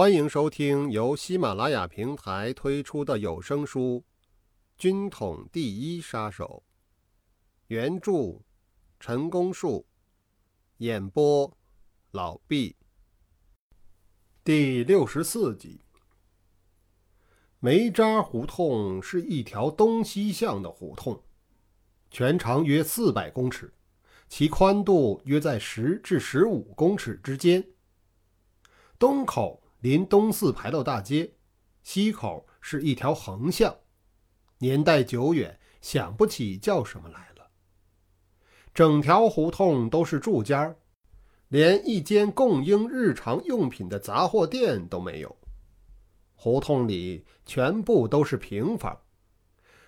欢迎收听由喜马拉雅平台推出的有声书《军统第一杀手》，原著陈功树，演播老毕。第六十四集。梅渣胡同是一条东西向的胡同，全长约四百公尺，其宽度约在十至十五公尺之间。东口临东四牌楼大街，西口是一条横向，年代久远，想不起叫什么来了。整条胡同都是住家，连一间供应日常用品的杂货店都没有。胡同里全部都是平房，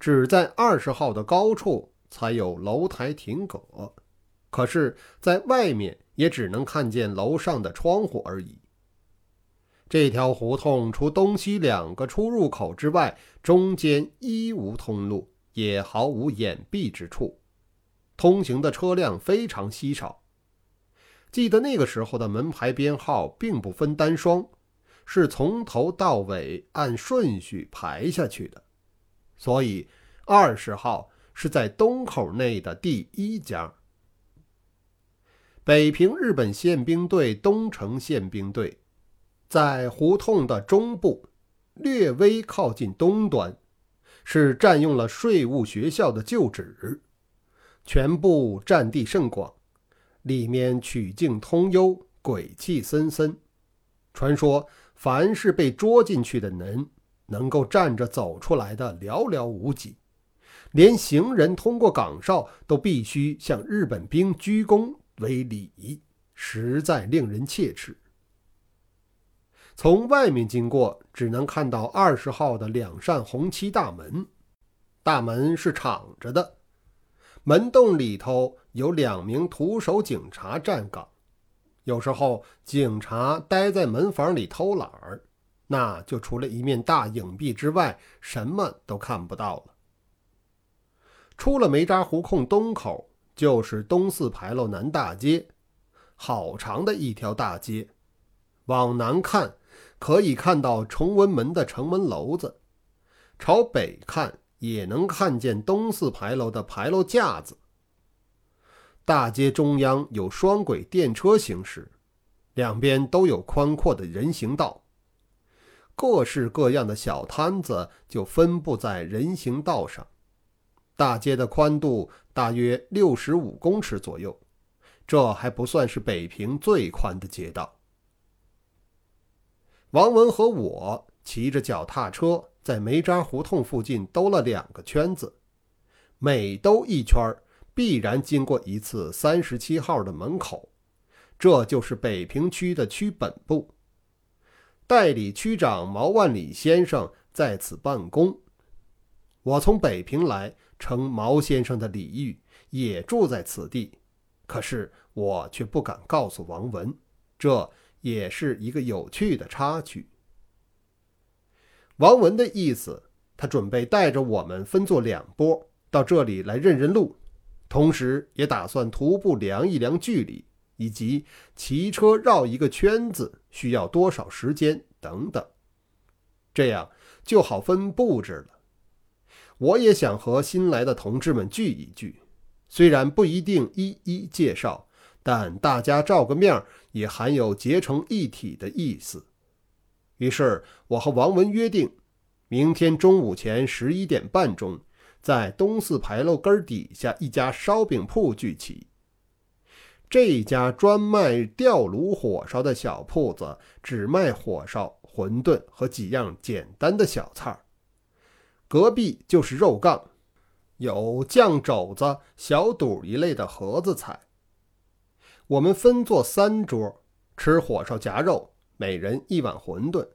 只在二十号的高处才有楼台亭阁，可是，在外面也只能看见楼上的窗户而已。这条胡同除东西两个出入口之外，中间一无通路，也毫无掩蔽之处，通行的车辆非常稀少。记得那个时候的门牌编号并不分单双。是从头到尾按顺序排下去的，所以二十号是在东口内的第一家。北平日本宪兵队东城宪兵队，在胡同的中部，略微靠近东端，是占用了税务学校的旧址，全部占地甚广，里面曲径通幽，鬼气森森，传说。凡是被捉进去的人，能够站着走出来的寥寥无几，连行人通过岗哨都必须向日本兵鞠躬为礼，实在令人切齿。从外面经过，只能看到二十号的两扇红漆大门，大门是敞着的，门洞里头有两名徒手警察站岗。有时候警察待在门房里偷懒儿，那就除了一面大影壁之外，什么都看不到了。出了梅渣胡同东口，就是东四牌楼南大街，好长的一条大街。往南看，可以看到崇文门的城门楼子；朝北看，也能看见东四牌楼的牌楼架子。大街中央有双轨电车行驶，两边都有宽阔的人行道，各式各样的小摊子就分布在人行道上。大街的宽度大约六十五公尺左右，这还不算是北平最宽的街道。王文和我骑着脚踏车在梅渣胡同附近兜了两个圈子，每兜一圈。必然经过一次三十七号的门口，这就是北平区的区本部。代理区长毛万里先生在此办公。我从北平来，承毛先生的礼遇，也住在此地。可是我却不敢告诉王文，这也是一个有趣的插曲。王文的意思，他准备带着我们分作两波到这里来认认路。同时，也打算徒步量一量距离，以及骑车绕一个圈子需要多少时间等等，这样就好分布置了。我也想和新来的同志们聚一聚，虽然不一定一一介绍，但大家照个面也含有结成一体的意思。于是，我和王文约定，明天中午前十一点半钟。在东四牌楼根底下一家烧饼铺聚齐。这家专卖吊炉火烧的小铺子，只卖火烧、馄饨和几样简单的小菜隔壁就是肉杠，有酱肘子、小肚一类的盒子菜。我们分坐三桌，吃火烧夹肉，每人一碗馄饨，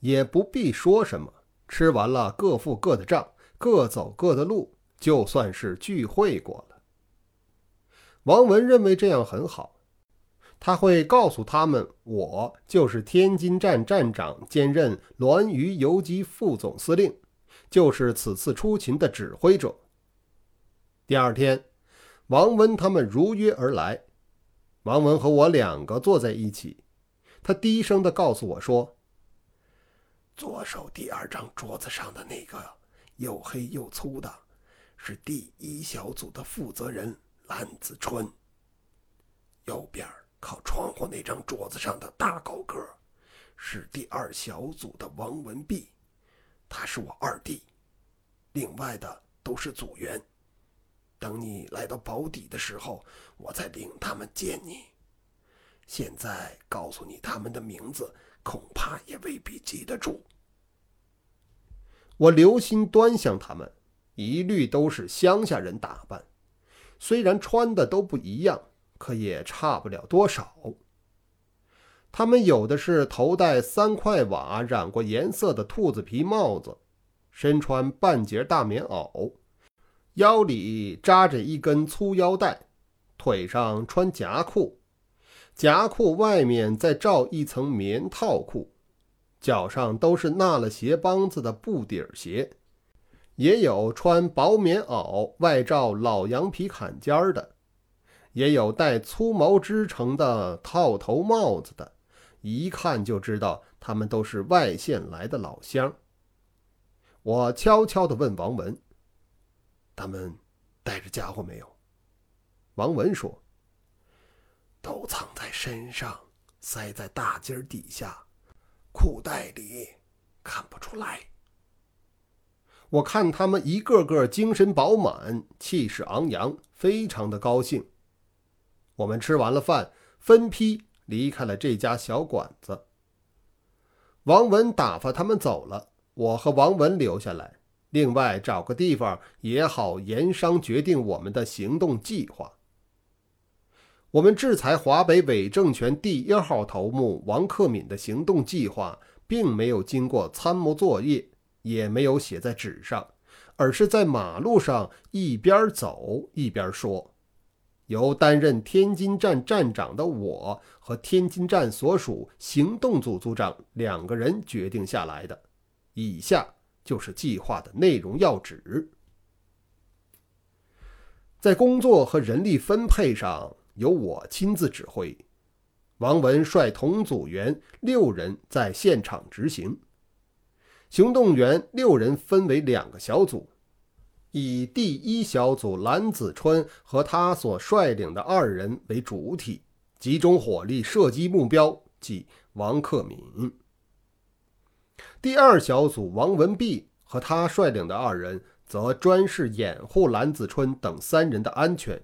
也不必说什么，吃完了各付各的账。各走各的路，就算是聚会过了。王文认为这样很好，他会告诉他们，我就是天津站站长，兼任滦渝游击副总司令，就是此次出勤的指挥者。第二天，王文他们如约而来，王文和我两个坐在一起，他低声的告诉我说：“左手第二张桌子上的那个又黑又粗的，是第一小组的负责人蓝子春。右边靠窗户那张桌子上的大高个，是第二小组的王文碧，他是我二弟。另外的都是组员。等你来到保底的时候，我再领他们见你。现在告诉你他们的名字，恐怕也未必记得住。我留心端详他们，一律都是乡下人打扮，虽然穿的都不一样，可也差不了多少。他们有的是头戴三块瓦染过颜色的兔子皮帽子，身穿半截大棉袄，腰里扎着一根粗腰带，腿上穿夹裤。夹裤外面再罩一层棉套裤，脚上都是纳了鞋帮子的布底儿鞋，也有穿薄棉袄外罩老羊皮坎肩儿的，也有戴粗毛织成的套头帽子的，一看就知道他们都是外县来的老乡。我悄悄地问王文：“他们带着家伙没有？”王文说。都藏在身上，塞在大襟底下，裤袋里看不出来。我看他们一个个精神饱满，气势昂扬，非常的高兴。我们吃完了饭，分批离开了这家小馆子。王文打发他们走了，我和王文留下来，另外找个地方也好盐商决定我们的行动计划。我们制裁华北伪政权第一号头目王克敏的行动计划，并没有经过参谋作业，也没有写在纸上，而是在马路上一边走一边说。由担任天津站站长的我和天津站所属行动组组长两个人决定下来的。以下就是计划的内容要旨。在工作和人力分配上。由我亲自指挥，王文率同组员六人在现场执行。行动员六人分为两个小组，以第一小组蓝子春和他所率领的二人为主体，集中火力射击目标，即王克敏。第二小组王文碧和他率领的二人则专事掩护蓝子春等三人的安全。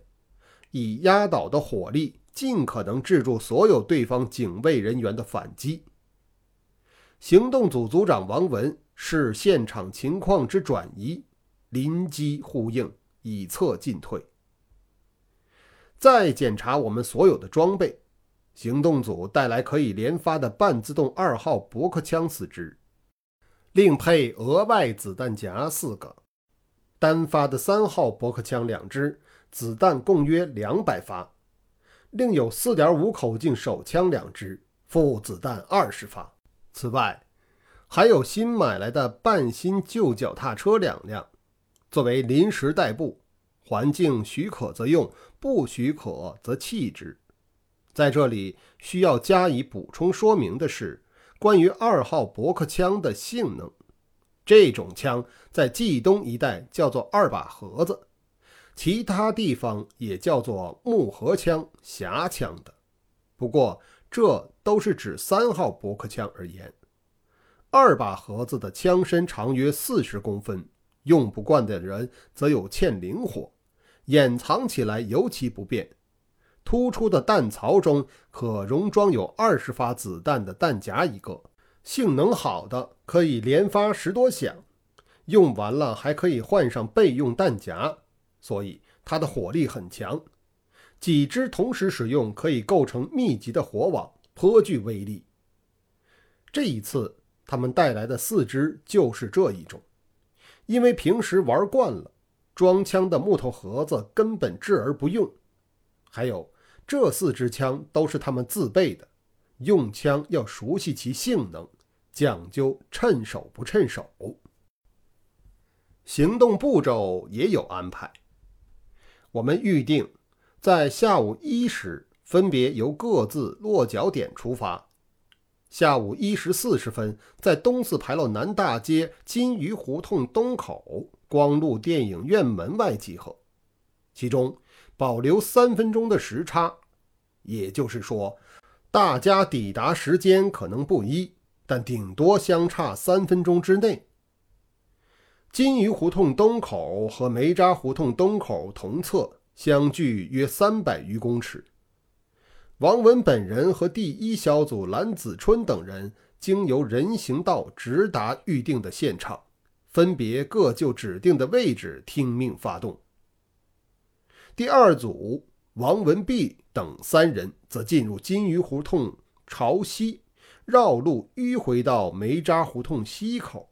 以压倒的火力，尽可能制住所有对方警卫人员的反击。行动组组长王文视现场情况之转移，临机呼应，以策进退。再检查我们所有的装备，行动组带来可以连发的半自动二号驳壳枪四支，另配额外子弹夹四个，单发的三号驳壳枪两支。子弹共约两百发，另有四点五口径手枪两支，副子弹二十发。此外，还有新买来的半新旧脚踏车两辆，作为临时代步，环境许可则用，不许可则弃之。在这里需要加以补充说明的是，关于二号驳壳枪的性能，这种枪在冀东一带叫做二把盒子。其他地方也叫做木盒枪、匣枪的，不过这都是指三号驳壳枪而言。二把盒子的枪身长约四十公分，用不惯的人则有欠灵活，掩藏起来尤其不便。突出的弹槽中可容装有二十发子弹的弹夹一个，性能好的可以连发十多响，用完了还可以换上备用弹夹。所以它的火力很强，几支同时使用可以构成密集的火网，颇具威力。这一次他们带来的四支就是这一种，因为平时玩惯了，装枪的木头盒子根本置而不用。还有这四支枪都是他们自备的，用枪要熟悉其性能，讲究趁手不趁手。行动步骤也有安排。我们预定在下午一时，分别由各自落脚点出发。下午一时四十分，在东四牌楼南大街金鱼胡同东口光路电影院门外集合，其中保留三分钟的时差，也就是说，大家抵达时间可能不一，但顶多相差三分钟之内。金鱼胡同东口和梅渣胡同东口同侧相距约三百余公尺。王文本人和第一小组蓝子春等人经由人行道直达预定的现场，分别各就指定的位置听命发动。第二组王文碧等三人则进入金鱼胡同朝西，绕路迂回到梅渣胡同西口。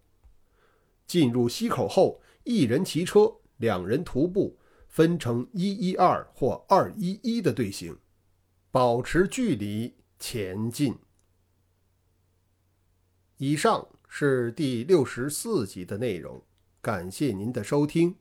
进入西口后，一人骑车，两人徒步，分成一一二或二一一的队形，保持距离前进。以上是第六十四集的内容，感谢您的收听。